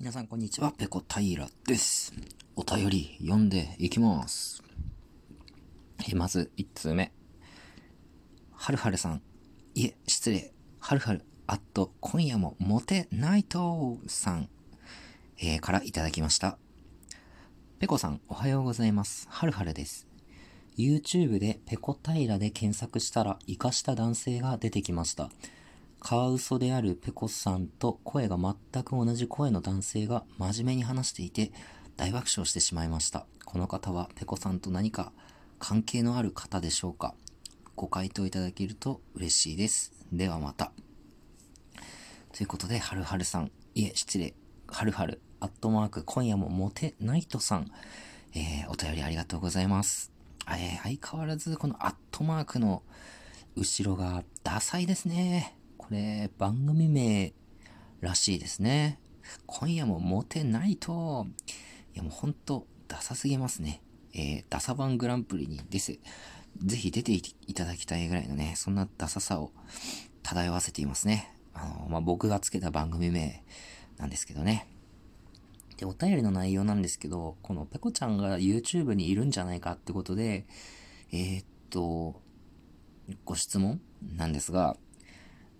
皆さんこんにちは、ペコ平です。お便り読んでいきます。えまず、1通目。はるはるさん。いえ、失礼。はるはる、あっと、今夜もモテないとさん、えー、からいただきました。ペコさん、おはようございます。はるはるです。YouTube でペコ平で検索したら、生かした男性が出てきました。カワウソであるペコさんと声が全く同じ声の男性が真面目に話していて大爆笑してしまいました。この方はペコさんと何か関係のある方でしょうか？ご回答いただけると嬉しいです。ではまた。ということで、はるはるさん、いえ、失礼、はるはる、アットマーク、今夜もモテナイトさん、えー、お便りありがとうございます。えー、相変わらずこのアットマークの後ろがダサいですね。これ、番組名らしいですね。今夜もモテないと、いやもうほんと、ダサすぎますね。えー、ダサ版グランプリにです。ぜひ出ていただきたいぐらいのね、そんなダサさを漂わせていますね。あの、まあ、僕がつけた番組名なんですけどね。で、お便りの内容なんですけど、このペコちゃんが YouTube にいるんじゃないかってことで、えー、っと、ご質問なんですが、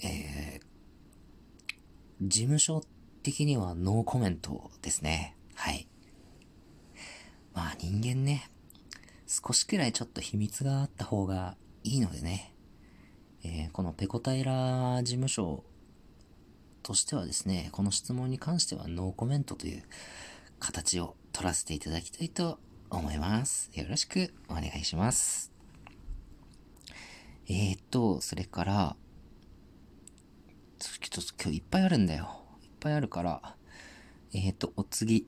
えー、事務所的にはノーコメントですね。はい。まあ人間ね、少しくらいちょっと秘密があった方がいいのでね、えー、このペコタイラ事務所としてはですね、この質問に関してはノーコメントという形を取らせていただきたいと思います。よろしくお願いします。えー、っと、それから、ちょっと今日いっぱいあるんだよ。いっぱいあるから、えっ、ー、と、お次、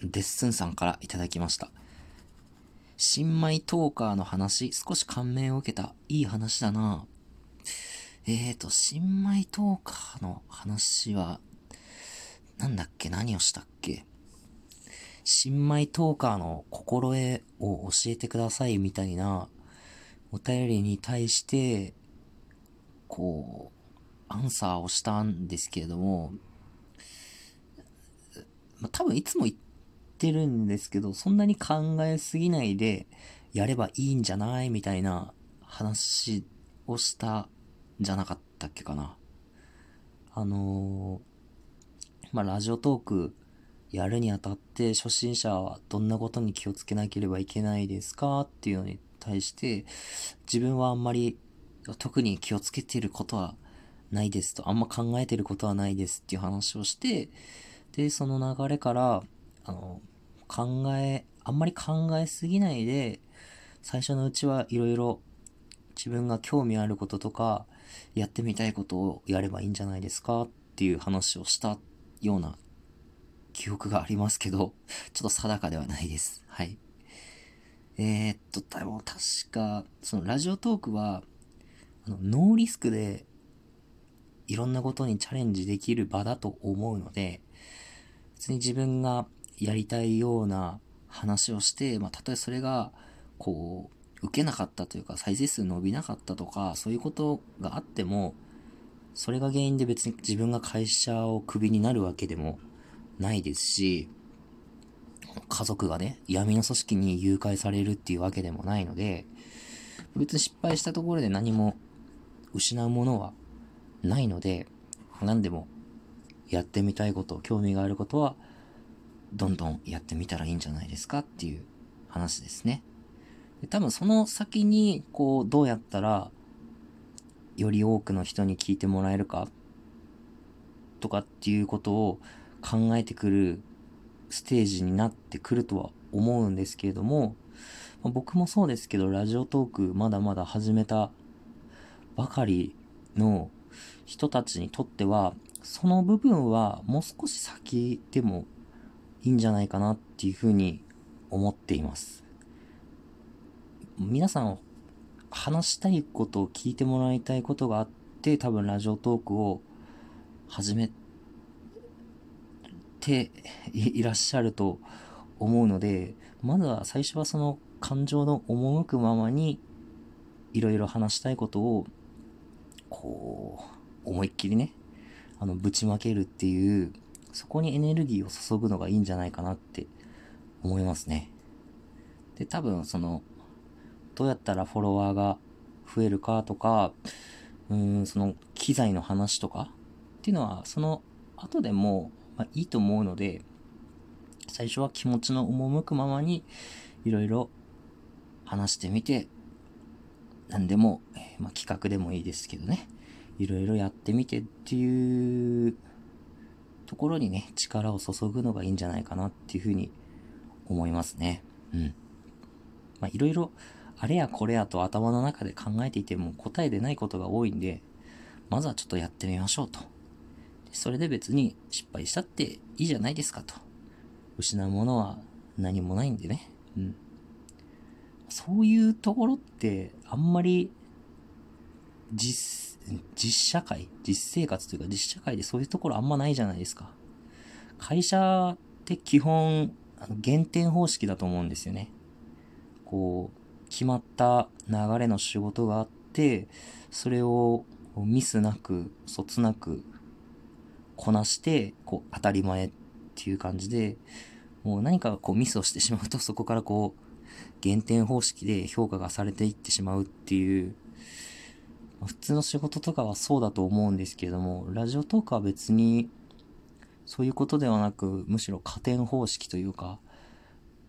デッスンさんからいただきました。新米トーカーの話、少し感銘を受けた。いい話だな。えっ、ー、と、新米トーカーの話は、なんだっけ？何をしたっけ？新米トーカーの心得を教えてくださいみたいなお便りに対して、こう、アンサーをしたんですけれども、まあ、多分いつも言ってるんですけど、そんなに考えすぎないでやればいいんじゃないみたいな話をしたじゃなかったっけかな。あのー、まあ、ラジオトークやるにあたって初心者はどんなことに気をつけなければいけないですかっていうのに対して自分はあんまり特に気をつけていることはないですと、あんま考えてることはないですっていう話をして、で、その流れから、あの、考え、あんまり考えすぎないで、最初のうちはいろいろ自分が興味あることとか、やってみたいことをやればいいんじゃないですかっていう話をしたような記憶がありますけど、ちょっと定かではないです。はい。えー、っと、多分確か、そのラジオトークは、あの、ノーリスクでいろんなことにチャレンジできる場だと思うので、別に自分がやりたいような話をして、まあ、たとえそれが、こう、受けなかったというか、再生数伸びなかったとか、そういうことがあっても、それが原因で別に自分が会社をクビになるわけでもないですし、家族がね、闇の組織に誘拐されるっていうわけでもないので、別に失敗したところで何も失うものはないので、何でもやってみたいこと、興味があることは、どんどんやってみたらいいんじゃないですかっていう話ですね。で多分その先に、こう、どうやったら、より多くの人に聞いてもらえるか、とかっていうことを考えてくるステージになってくるとは思うんですけれども、まあ、僕もそうですけど、ラジオトークまだまだ始めたばかりの人たちにとっては、その部分はもう少し先でもいいんじゃないかなっていうふうに思っています。皆さん、話したいことを聞いてもらいたいことがあって、多分ラジオトークを始めていらっしゃると思うので、まずは最初はその感情の赴くままに、いろいろ話したいことを、こう、思いっきりね、あの、ぶちまけるっていう、そこにエネルギーを注ぐのがいいんじゃないかなって思いますね。で、多分その、どうやったらフォロワーが増えるかとか、うん、その機材の話とかっていうのは、その後でも、まあ、いいと思うので、最初は気持ちの赴くままにいろいろ話してみて、何でも、まあ、企画でもいいですけどね、いろいろやってみてっていうところにね、力を注ぐのがいいんじゃないかなっていうふうに思いますね。うん。まあ、いろいろ、あれやこれやと頭の中で考えていても答えでないことが多いんで、まずはちょっとやってみましょうと。それで別に失敗したっていいじゃないですかと。失うものは何もないんでね。うん。そういうところってあんまり実、実社会、実生活というか実社会でそういうところあんまないじゃないですか。会社って基本、あの減点方式だと思うんですよね。こう、決まった流れの仕事があって、それをミスなく、そつなくこなして、こう、当たり前っていう感じで、もう何かこうミスをしてしまうと、そこからこう、減点方式で評価がされていってしまうっていう、普通の仕事とかはそうだと思うんですけれども、ラジオトークは別に、そういうことではなく、むしろ加点方式というか、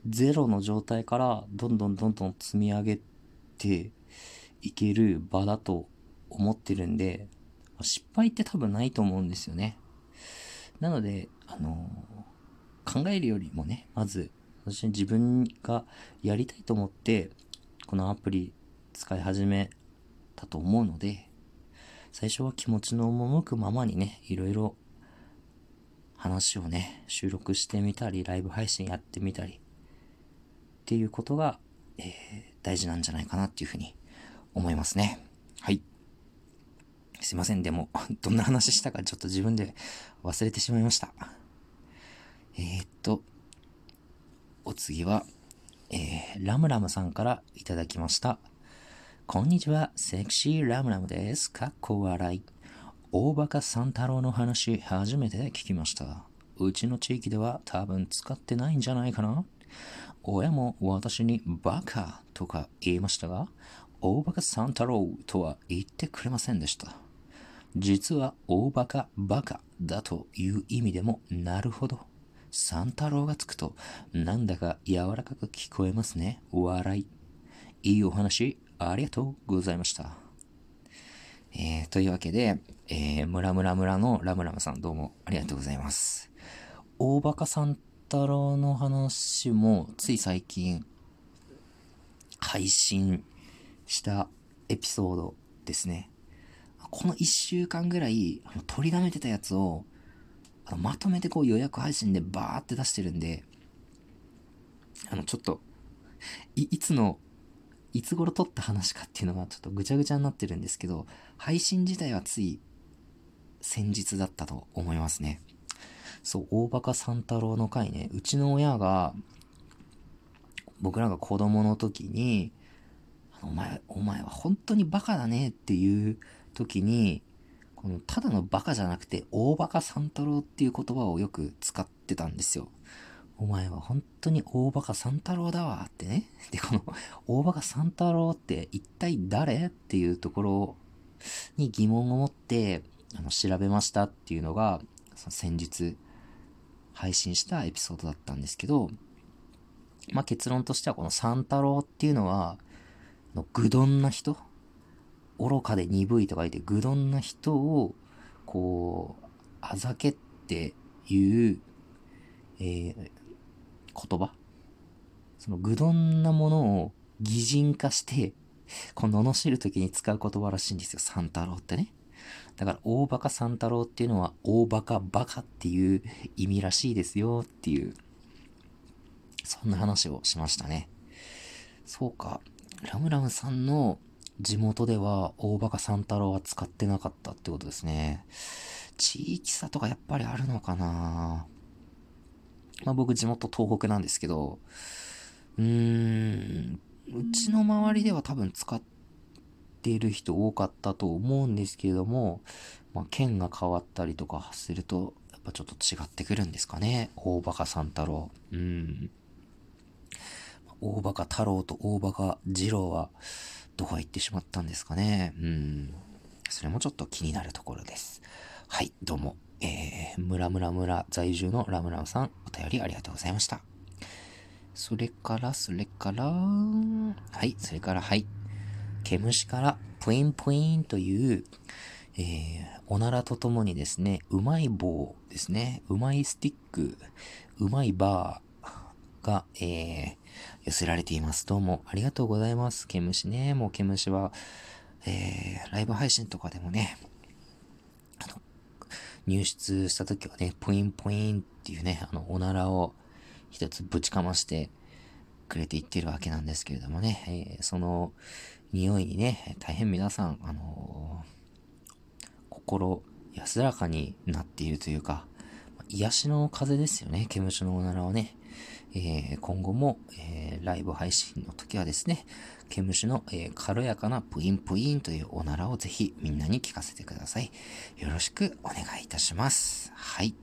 ゼロの状態からどんどんどんどん積み上げていける場だと思ってるんで、失敗って多分ないと思うんですよね。なので、あの、考えるよりもね、まず私自分がやりたいと思って、このアプリ使い始めたと思うので、最初は気持ちの赴くままにね、いろいろ話をね、収録してみたり、ライブ配信やってみたり、っていうことが、えー、大事なんじゃないかなっていうふうに思いますね。はい。すいません。でも、どんな話したかちょっと自分で忘れてしまいました。えー、っと、お次は、えー、ラムラムさんからいただきました。こんにちは、セクシーラムラムです。かっこ笑い。大バカ三太郎の話、初めて聞きました。うちの地域では多分使ってないんじゃないかな親も私にバカとか言いましたが、大バカ三太郎とは言ってくれませんでした。実は大バカバカだという意味でもなるほど三太郎がつくと、なんだか柔らかく聞こえますね。笑い。いいお話、ありがとうございました。えー、というわけで、えー、ムラムラ村のラムラムさんどうもありがとうございます。大バカ三太郎の話もつい最近配信したエピソードですね。この一週間ぐらい取りだめてたやつをあの、まとめてこう予約配信でバーって出してるんで、あの、ちょっと、い、いつの、いつ頃撮った話かっていうのがちょっとぐちゃぐちゃになってるんですけど、配信自体はつい先日だったと思いますね。そう、大バカ三太郎の回ね、うちの親が、僕らが子供の時に、お前、お前は本当にバカだねっていう時に、このただのバカじゃなくて、大バカ三太郎っていう言葉をよく使ってたんですよ。お前は本当に大バカ三太郎だわってね。で、この大バカ三太郎って一体誰っていうところに疑問を持ってあの調べましたっていうのが、その先日配信したエピソードだったんですけど、まあ、結論としてはこの三太郎っていうのは、の愚鈍な人愚かで鈍いと書いて、愚鈍な人を、こう、あざけっていう、えー、言葉？その愚鈍なものを擬人化して、この罵るときに使う言葉らしいんですよ。三太郎ってね。だから、大バカ三太郎っていうのは、大バカバカっていう意味らしいですよっていう、そんな話をしましたね。そうか。ラムラムさんの地元では大バカ三太郎は使ってなかったってことですね。地域差とかやっぱりあるのかなまあ僕地元東北なんですけど、うーん、うちの周りでは多分使っている人多かったと思うんですけれども、まあ県が変わったりとかすると、やっぱちょっと違ってくるんですかね。大バカ三太郎。うん。大バカ太郎と大バカ二郎は、どこへ行ってしまったんですかね。うん。それもちょっと気になるところです。はい、どうも。えー、ムラムラ村在住のラムラムさん、お便りありがとうございました。それから、それから、はい、それから、はい。毛虫からプインプインという、えー、おならとともにですね、うまい棒ですね、うまいスティック、うまいバーが、えー、寄せられています。どうもありがとうございます。毛虫ね、もう毛虫は、えー、ライブ配信とかでもね、入室した時はね、ポインポインっていうね、あの、おならを一つぶちかましてくれていってるわけなんですけれどもね、えー、その匂いにね、大変皆さん、あのー、心安らかになっているというか、癒しの風ですよね、毛虫のおならをね。えー、今後も、えー、ライブ配信の時はですね、毛虫の、えー、軽やかなプインプインというおならをぜひみんなに聞かせてください。よろしくお願いいたします。はい。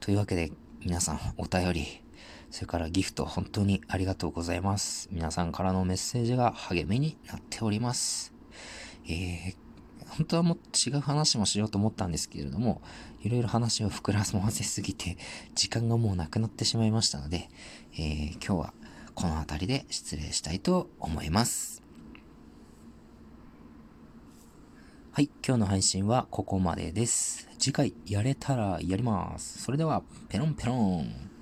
というわけで、皆さんお便り、それからギフト本当にありがとうございます。皆さんからのメッセージが励みになっております。えー本当はもう違う話もしようと思ったんですけれども、いろいろ話を膨らませすぎて、時間がもうなくなってしまいましたので、えー、今日はこの辺りで失礼したいと思います。はい、今日の配信はここまでです。次回やれたらやります。それでは、ペロンペロン。